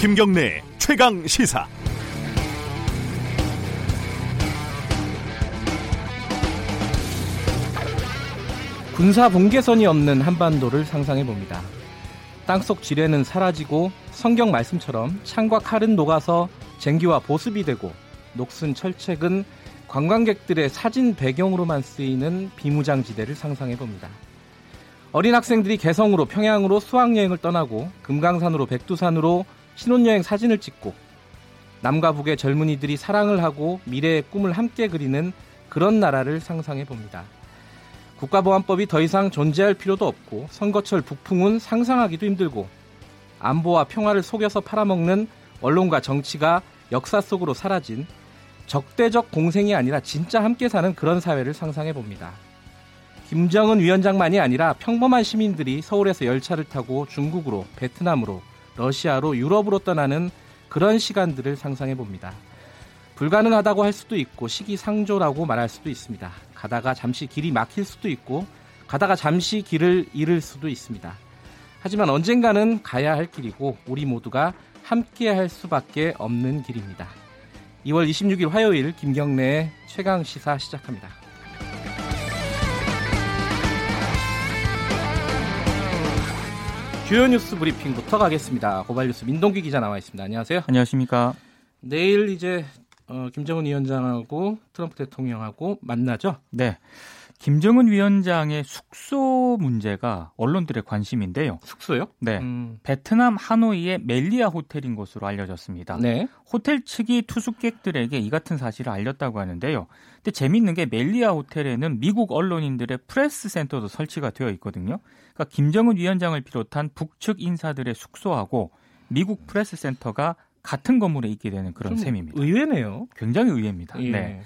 김경래 최강 시사. 군사 분계선이 없는 한반도를 상상해 봅니다. 땅속 지뢰는 사라지고 성경 말씀처럼 창과 칼은 녹아서 쟁기와 보습이 되고 녹슨 철책은 관광객들의 사진 배경으로만 쓰이는 비무장지대를 상상해 봅니다. 어린 학생들이 개성으로 평양으로 수학여행을 떠나고 금강산으로 백두산으로 신혼여행 사진을 찍고 남과 북의 젊은이들이 사랑을 하고 미래의 꿈을 함께 그리는 그런 나라를 상상해 봅니다. 국가보안법이 더 이상 존재할 필요도 없고 선거철 북풍은 상상하기도 힘들고 안보와 평화를 속여서 팔아먹는 언론과 정치가 역사 속으로 사라진 적대적 공생이 아니라 진짜 함께 사는 그런 사회를 상상해 봅니다. 김정은 위원장만이 아니라 평범한 시민들이 서울에서 열차를 타고 중국으로, 베트남으로, 러시아로, 유럽으로 떠나는 그런 시간들을 상상해 봅니다. 불가능하다고 할 수도 있고 시기상조라고 말할 수도 있습니다. 가다가 잠시 길이 막힐 수도 있고 가다가 잠시 길을 잃을 수도 있습니다. 하지만 언젠가는 가야 할 길이고 우리 모두가 함께 할 수밖에 없는 길입니다. 2월 26일 화요일 김경래의 최강 시사 시작합니다. 주요 뉴스 브리핑부터 가겠습니다. 고발뉴스 민동기 기자 나와 있습니다. 안녕하세요. 안녕하십니까. 내일 이제 어, 김정은 위원장하고 트럼프 대통령하고 만나죠? 네. 김정은 위원장의 숙소 문제가 언론들의 관심인데요. 숙소요? 네. 음. 베트남 하노이의 멜리아 호텔인 것으로 알려졌습니다. 네. 호텔 측이 투숙객들에게 이 같은 사실을 알렸다고 하는데요. 근데 재밌는 게 멜리아 호텔에는 미국 언론인들의 프레스 센터도 설치가 되어 있거든요. 그러니까 김정은 위원장을 비롯한 북측 인사들의 숙소하고 미국 프레스 센터가 같은 건물에 있게 되는 그런 셈입니다. 의외네요. 굉장히 의외입니다. 예. 네.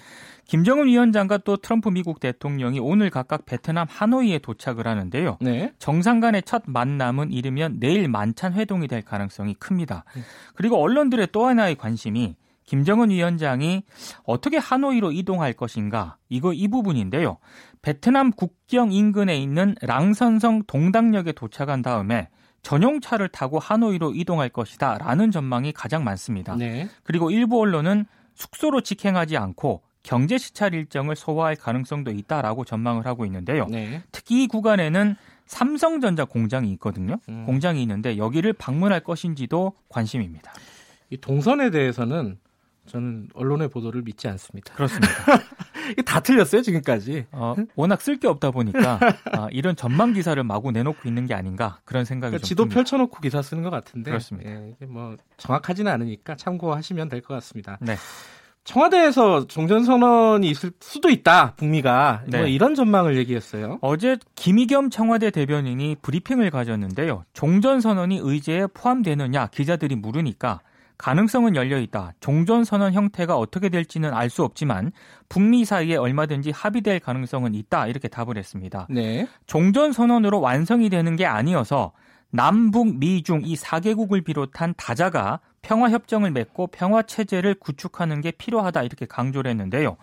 김정은 위원장과 또 트럼프 미국 대통령이 오늘 각각 베트남 하노이에 도착을 하는데요. 네. 정상 간의 첫 만남은 이르면 내일 만찬 회동이 될 가능성이 큽니다. 음. 그리고 언론들의 또 하나의 관심이 김정은 위원장이 어떻게 하노이로 이동할 것인가 이거 이 부분인데요. 베트남 국경 인근에 있는 랑선성 동당역에 도착한 다음에 전용차를 타고 하노이로 이동할 것이다라는 전망이 가장 많습니다. 네. 그리고 일부 언론은 숙소로 직행하지 않고 경제 시찰 일정을 소화할 가능성도 있다라고 전망을 하고 있는데요. 네. 특히 이 구간에는 삼성전자 공장이 있거든요. 음. 공장이 있는데 여기를 방문할 것인지도 관심입니다. 이 동선에 대해서는 저는 언론의 보도를 믿지 않습니다. 그렇습니다. 이게 다 틀렸어요 지금까지. 어, 워낙 쓸 게 없다 보니까 아, 이런 전망 기사를 마구 내놓고 있는 게 아닌가 그런 생각이 그러니까 지도 듭니다. 펼쳐놓고 기사 쓰는 것 같은데. 그렇습니다. 예, 이게 뭐 정확하지는 않으니까 참고하시면 될 것 같습니다. 네. 청와대에서 종전선언이 있을 수도 있다, 북미가. 뭐 네. 뭐 이런 전망을 얘기했어요. 어제 김의겸 청와대 대변인이 브리핑을 가졌는데요. 종전선언이 의제에 포함되느냐 기자들이 물으니까 가능성은 열려 있다. 종전선언 형태가 어떻게 될지는 알 수 없지만 북미 사이에 얼마든지 합의될 가능성은 있다. 이렇게 답을 했습니다. 네. 종전선언으로 완성이 되는 게 아니어서 남북, 미 중 이 4개국을 비롯한 다자가 평화협정을 맺고 평화체제를 구축하는 게 필요하다. 이렇게 강조를 했는데요.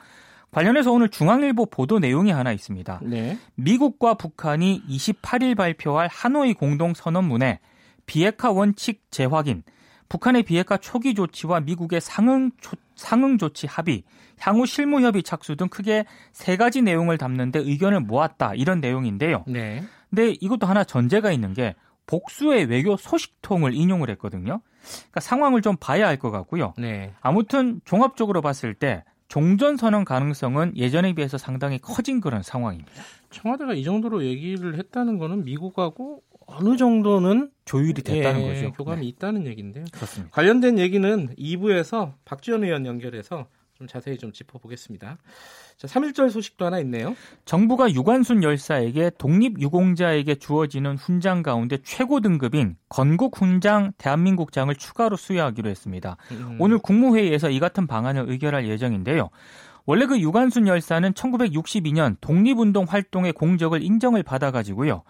관련해서 오늘 중앙일보 보도 내용이 하나 있습니다. 네. 미국과 북한이 28일 발표할 하노이 공동선언문에 비핵화 원칙 재확인, 북한의 비핵화 초기 조치와 미국의 상응, 조, 상응 조치 합의, 향후 실무 협의 착수 등 크게 세 가지 내용을 담는데 의견을 모았다 이런 내용인데요. 네. 근데 이것도 하나 전제가 있는 게 복수의 외교 소식통을 인용을 했거든요. 그러니까 상황을 좀 봐야 할 것 같고요. 네. 아무튼 종합적으로 봤을 때 종전 선언 가능성은 예전에 비해서 상당히 커진 그런 상황입니다. 청와대가 이 정도로 얘기를 했다는 거는 미국하고 어느 정도는 조율이 됐다는 예, 거죠. 교감이 네. 있다는 얘기인데요. 그렇습니다. 관련된 얘기는 2부에서 박지원 의원 연결해서 좀 자세히 좀 짚어보겠습니다. 자, 3.1절 소식도 하나 있네요. 정부가 유관순 열사에게 독립유공자에게 주어지는 훈장 가운데 최고 등급인 건국 훈장 대한민국장을 추가로 수여하기로 했습니다. 음. 오늘 국무회의에서 이 같은 방안을 의결할 예정인데요. 원래 그 유관순 열사는 1962년 독립운동 활동의 공적을 인정을 받아가지고요.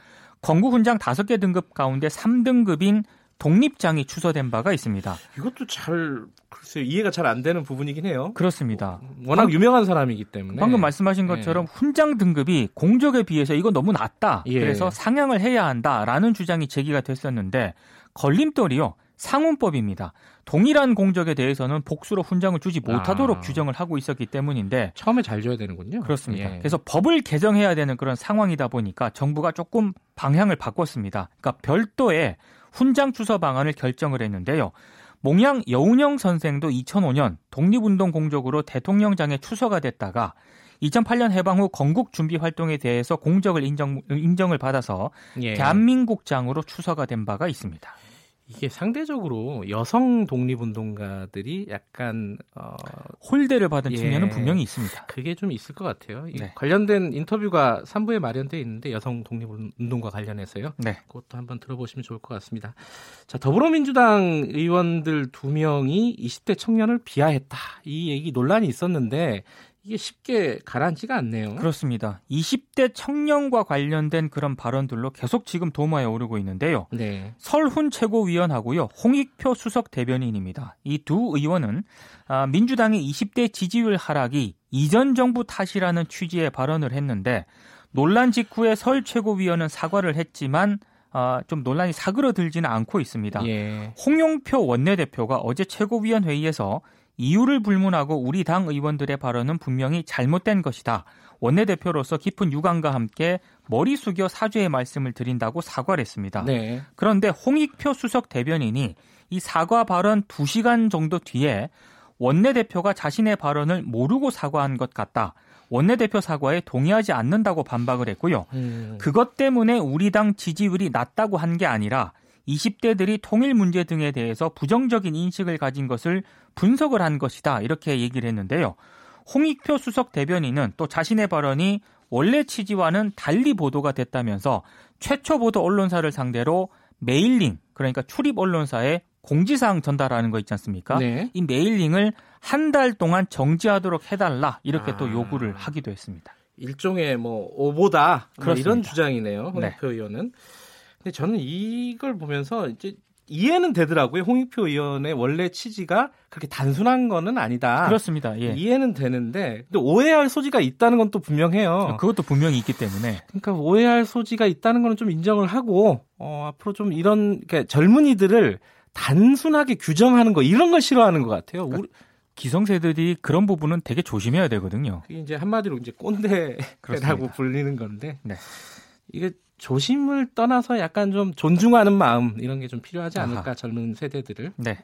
건국훈장 5개 등급 가운데 3등급인 독립장이 추서된 바가 있습니다. 이것도 잘 글쎄요 이해가 잘 안 되는 부분이긴 해요. 그렇습니다. 워낙 방, 유명한 사람이기 때문에 방금 말씀하신 네. 것처럼 네. 훈장 등급이 공적에 비해서 이거 너무 낮다. 예. 그래서 상향을 해야 한다라는 주장이 제기가 됐었는데 걸림돌이요. 상훈법입니다. 동일한 공적에 대해서는 복수로 훈장을 주지 못하도록 아. 규정을 하고 있었기 때문인데 처음에 잘 줘야 되는군요. 그렇습니다. 예. 그래서 법을 개정해야 되는 그런 상황이다 보니까 정부가 조금 방향을 바꿨습니다. 그러니까 별도의 훈장 추서 방안을 결정을 했는데요. 몽양 여운영 선생도 2005년 독립운동 공적으로 대통령장에 추서가 됐다가 2008년 해방 후 건국 준비 활동에 대해서 공적을 인정, 인정을 받아서 예. 대한민국장으로 추서가 된 바가 있습니다. 이게 상대적으로 여성 독립운동가들이 약간 어, 홀대를 받은 예. 측면은 분명히 있습니다. 그게 좀 있을 것 같아요. 이 네. 관련된 인터뷰가 3부에 마련돼 있는데 여성 독립운동과 관련해서요. 네. 그것도 한번 들어보시면 좋을 것 같습니다. 자, 더불어민주당 의원들 두 명이 20대 청년을 비하했다. 이 얘기 논란이 있었는데 이게 쉽게 가라앉지가 않네요. 그렇습니다. 20대 청년과 관련된 그런 발언들로 계속 지금 도마에 오르고 있는데요. 네. 설훈 최고위원하고요. 홍익표 수석 대변인입니다. 이 두 의원은 아, 민주당의 20대 지지율 하락이 이전 정부 탓이라는 취지의 발언을 했는데 논란 직후에 설 최고위원은 사과를 했지만 아, 좀 논란이 사그러들지는 않고 있습니다. 예. 홍용표 원내대표가 어제 최고위원 회의에서 이유를 불문하고 우리 당 의원들의 발언은 분명히 잘못된 것이다. 원내대표로서 깊은 유감과 함께 머리 숙여 사죄의 말씀을 드린다고 사과를 했습니다. 네. 그런데 홍익표 수석 대변인이 이 사과 발언 2시간 정도 뒤에 원내대표가 자신의 발언을 모르고 사과한 것 같다. 원내대표 사과에 동의하지 않는다고 반박을 했고요. 음, 그것 때문에 우리 당 지지율이 낮다고 한 게 아니라 20대들이 통일 문제 등에 대해서 부정적인 인식을 가진 것을 분석을 한 것이다. 이렇게 얘기를 했는데요. 홍익표 수석 대변인은 또 자신의 발언이 원래 취지와는 달리 보도가 됐다면서 최초 보도 언론사를 상대로 mailing, 그러니까 출입 언론사에 공지사항 전달하는 거 있지 않습니까? 네. 이 mailing을 한 달 동안 정지하도록 해달라 이렇게 또 아. 요구를 하기도 했습니다. 일종의 뭐 오보다 뭐. 이런 주장이네요. 네. 홍익표 의원은. 근데 저는 이걸 보면서 이제 이해는 되더라고요. 홍익표 의원의 원래 취지가 그렇게 단순한 거는 아니다. 그렇습니다. 예. 이해는 되는데 근데 오해할 소지가 있다는 건 또 분명해요. 그것도 분명히 있기 때문에 그러니까 오해할 소지가 있다는 거는 좀 인정을 하고 어, 앞으로 좀 이런 그러니까 젊은이들을 단순하게 규정하는 거 이런 걸 싫어하는 것 같아요. 우리, 기성세들이 그런 부분은 되게 조심해야 되거든요. 그게 이제 한마디로 이제 꼰대라고. 불리는 건데 네. 이게 조심을 떠나서 약간 좀 존중하는 마음 이런 게 좀 필요하지 않을까 아하. 젊은 세대들을 네.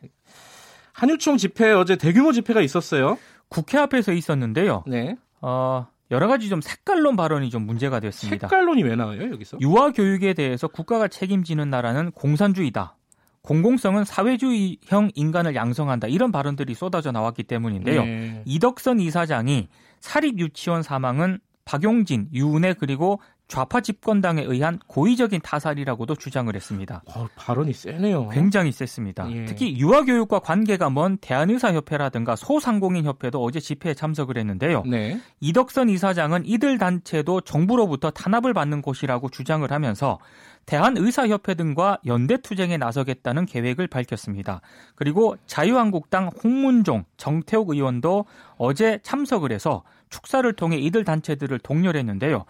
한유총 집회 어제 대규모 집회가 있었어요. 국회 앞에서 있었는데요. 네. 어, 여러 가지 좀 색깔론 발언이 좀 문제가 됐습니다. 색깔론이 왜 나와요 여기서? 유아 교육에 대해서 국가가 책임지는 나라는 공산주의다. 공공성은 사회주의형 인간을 양성한다. 이런 발언들이 쏟아져 나왔기 때문인데요. 네. 이덕선 이사장이 사립 유치원 사망은 박용진, 유은혜 그리고 좌파 집권당에 의한 고의적인 타살이라고도 주장을 했습니다. 어, 발언이 세네요. 굉장히 셌습니다. 예. 특히 유아교육과 관계가 먼 대한의사협회라든가 소상공인협회도 어제 집회에 참석을 했는데요. 네. 이덕선 이사장은 이들 단체도 정부로부터 탄압을 받는 곳이라고 주장을 하면서 대한의사협회 등과 연대투쟁에 나서겠다는 계획을 밝혔습니다. 그리고 자유한국당 홍문종, 정태욱 의원도 어제 참석을 해서 축사를 통해 이들 단체들을 독려했는데요.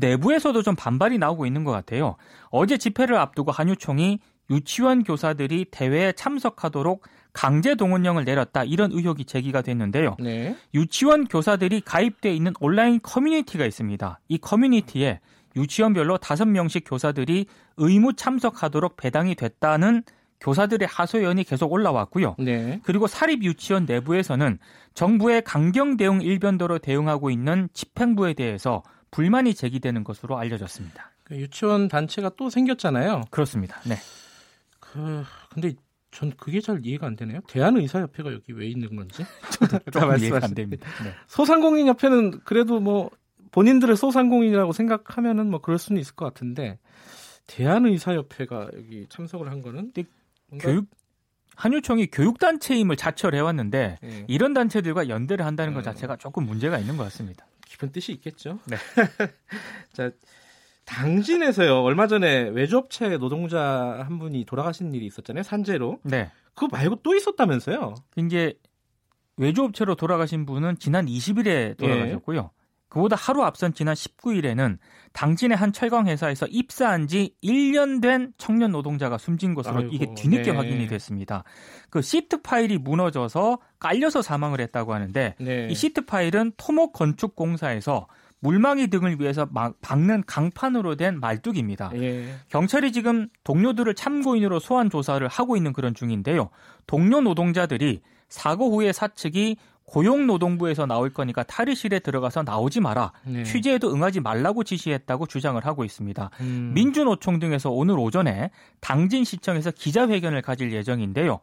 내부에서도 좀 반발이 나오고 있는 것 같아요. 어제 집회를 앞두고 한유총이 유치원 교사들이 대회에 참석하도록 강제 동원령을 내렸다 이런 의혹이 제기가 됐는데요. 네. 유치원 교사들이 가입돼 있는 온라인 커뮤니티가 있습니다. 이 커뮤니티에 유치원별로 다섯 명씩 교사들이 의무 참석하도록 배당이 됐다는 교사들의 하소연이 계속 올라왔고요. 네. 그리고 사립 유치원 내부에서는 정부의 강경 대응 일변도로 대응하고 있는 집행부에 대해서 불만이 제기되는 것으로 알려졌습니다. 그 유치원 단체가 또 생겼잖아요. 그렇습니다. 네. 그 근데 전 그게 잘 이해가 안 되네요. 대한의사협회가 여기 왜 있는 건지. 조금 이해가 안 됩니다. 네. 소상공인협회는 그래도 뭐 본인들을 소상공인이라고 생각하면은 뭐 그럴 수는 있을 것 같은데 대한의사협회가 여기 참석을 한 거는 교육 한유총이 교육단체임을 자처를 해왔는데 예, 이런 단체들과 연대를 한다는 것 음. 자체가 조금 문제가 있는 것 같습니다. 깊은 뜻이 있겠죠. 네. 자 당진에서요 얼마 전에 외주업체 노동자 한 분이 돌아가신 일이 있었잖아요 산재로. 네. 그거 말고 또 있었다면서요? 이제 외주업체로 돌아가신 분은 지난 20일에 돌아가셨고요. 그보다 하루 앞선 지난 19일에는 당진의 한 철강 회사에서 입사한 지 1년 된 청년 노동자가 숨진 것으로 아이고, 이게 뒤늦게 네. 확인이 됐습니다. 그 시트 파일이 무너져서 깔려서 사망을 했다고 하는데 네. 이 시트 파일은 토목 건축 공사에서 물망이 등을 위해서 막 박는 강판으로 된 말뚝입니다. 예. 경찰이 지금 동료들을 참고인으로 소환 조사를 하고 있는 그런 중인데요. 동료 노동자들이 사고 후에 사측이 고용노동부에서 나올 거니까 탈의실에 들어가서 나오지 마라. 네. 취재에도 응하지 말라고 지시했다고 주장을 하고 있습니다. 음. 민주노총 등에서 오늘 오전에 당진시청에서 기자회견을 가질 예정인데요.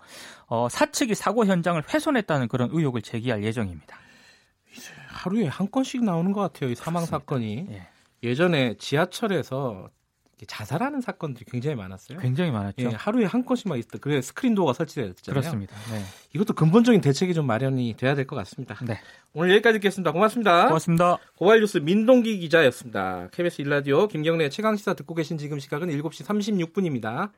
어, 사측이 사고 현장을 훼손했다는 그런 의혹을 제기할 예정입니다. 하루에 한 건씩 나오는 것 같아요. 이 사망 사건이. 예. 예전에 지하철에서 자살하는 사건들이 굉장히 많았어요. 굉장히 많았죠. 예, 하루에 한 건씩만 있었다. 그래 스크린 도어가 설치되었잖아요. 그렇습니다. 네. 이것도 근본적인 대책이 좀 마련이 돼야 될 것 같습니다. 네. 오늘 여기까지 듣겠습니다. 고맙습니다. 고맙습니다. 고발뉴스 민동기 기자였습니다. KBS 일라디오 김경래 최강 시사 듣고 계신 지금 시각은 7시 36분입니다.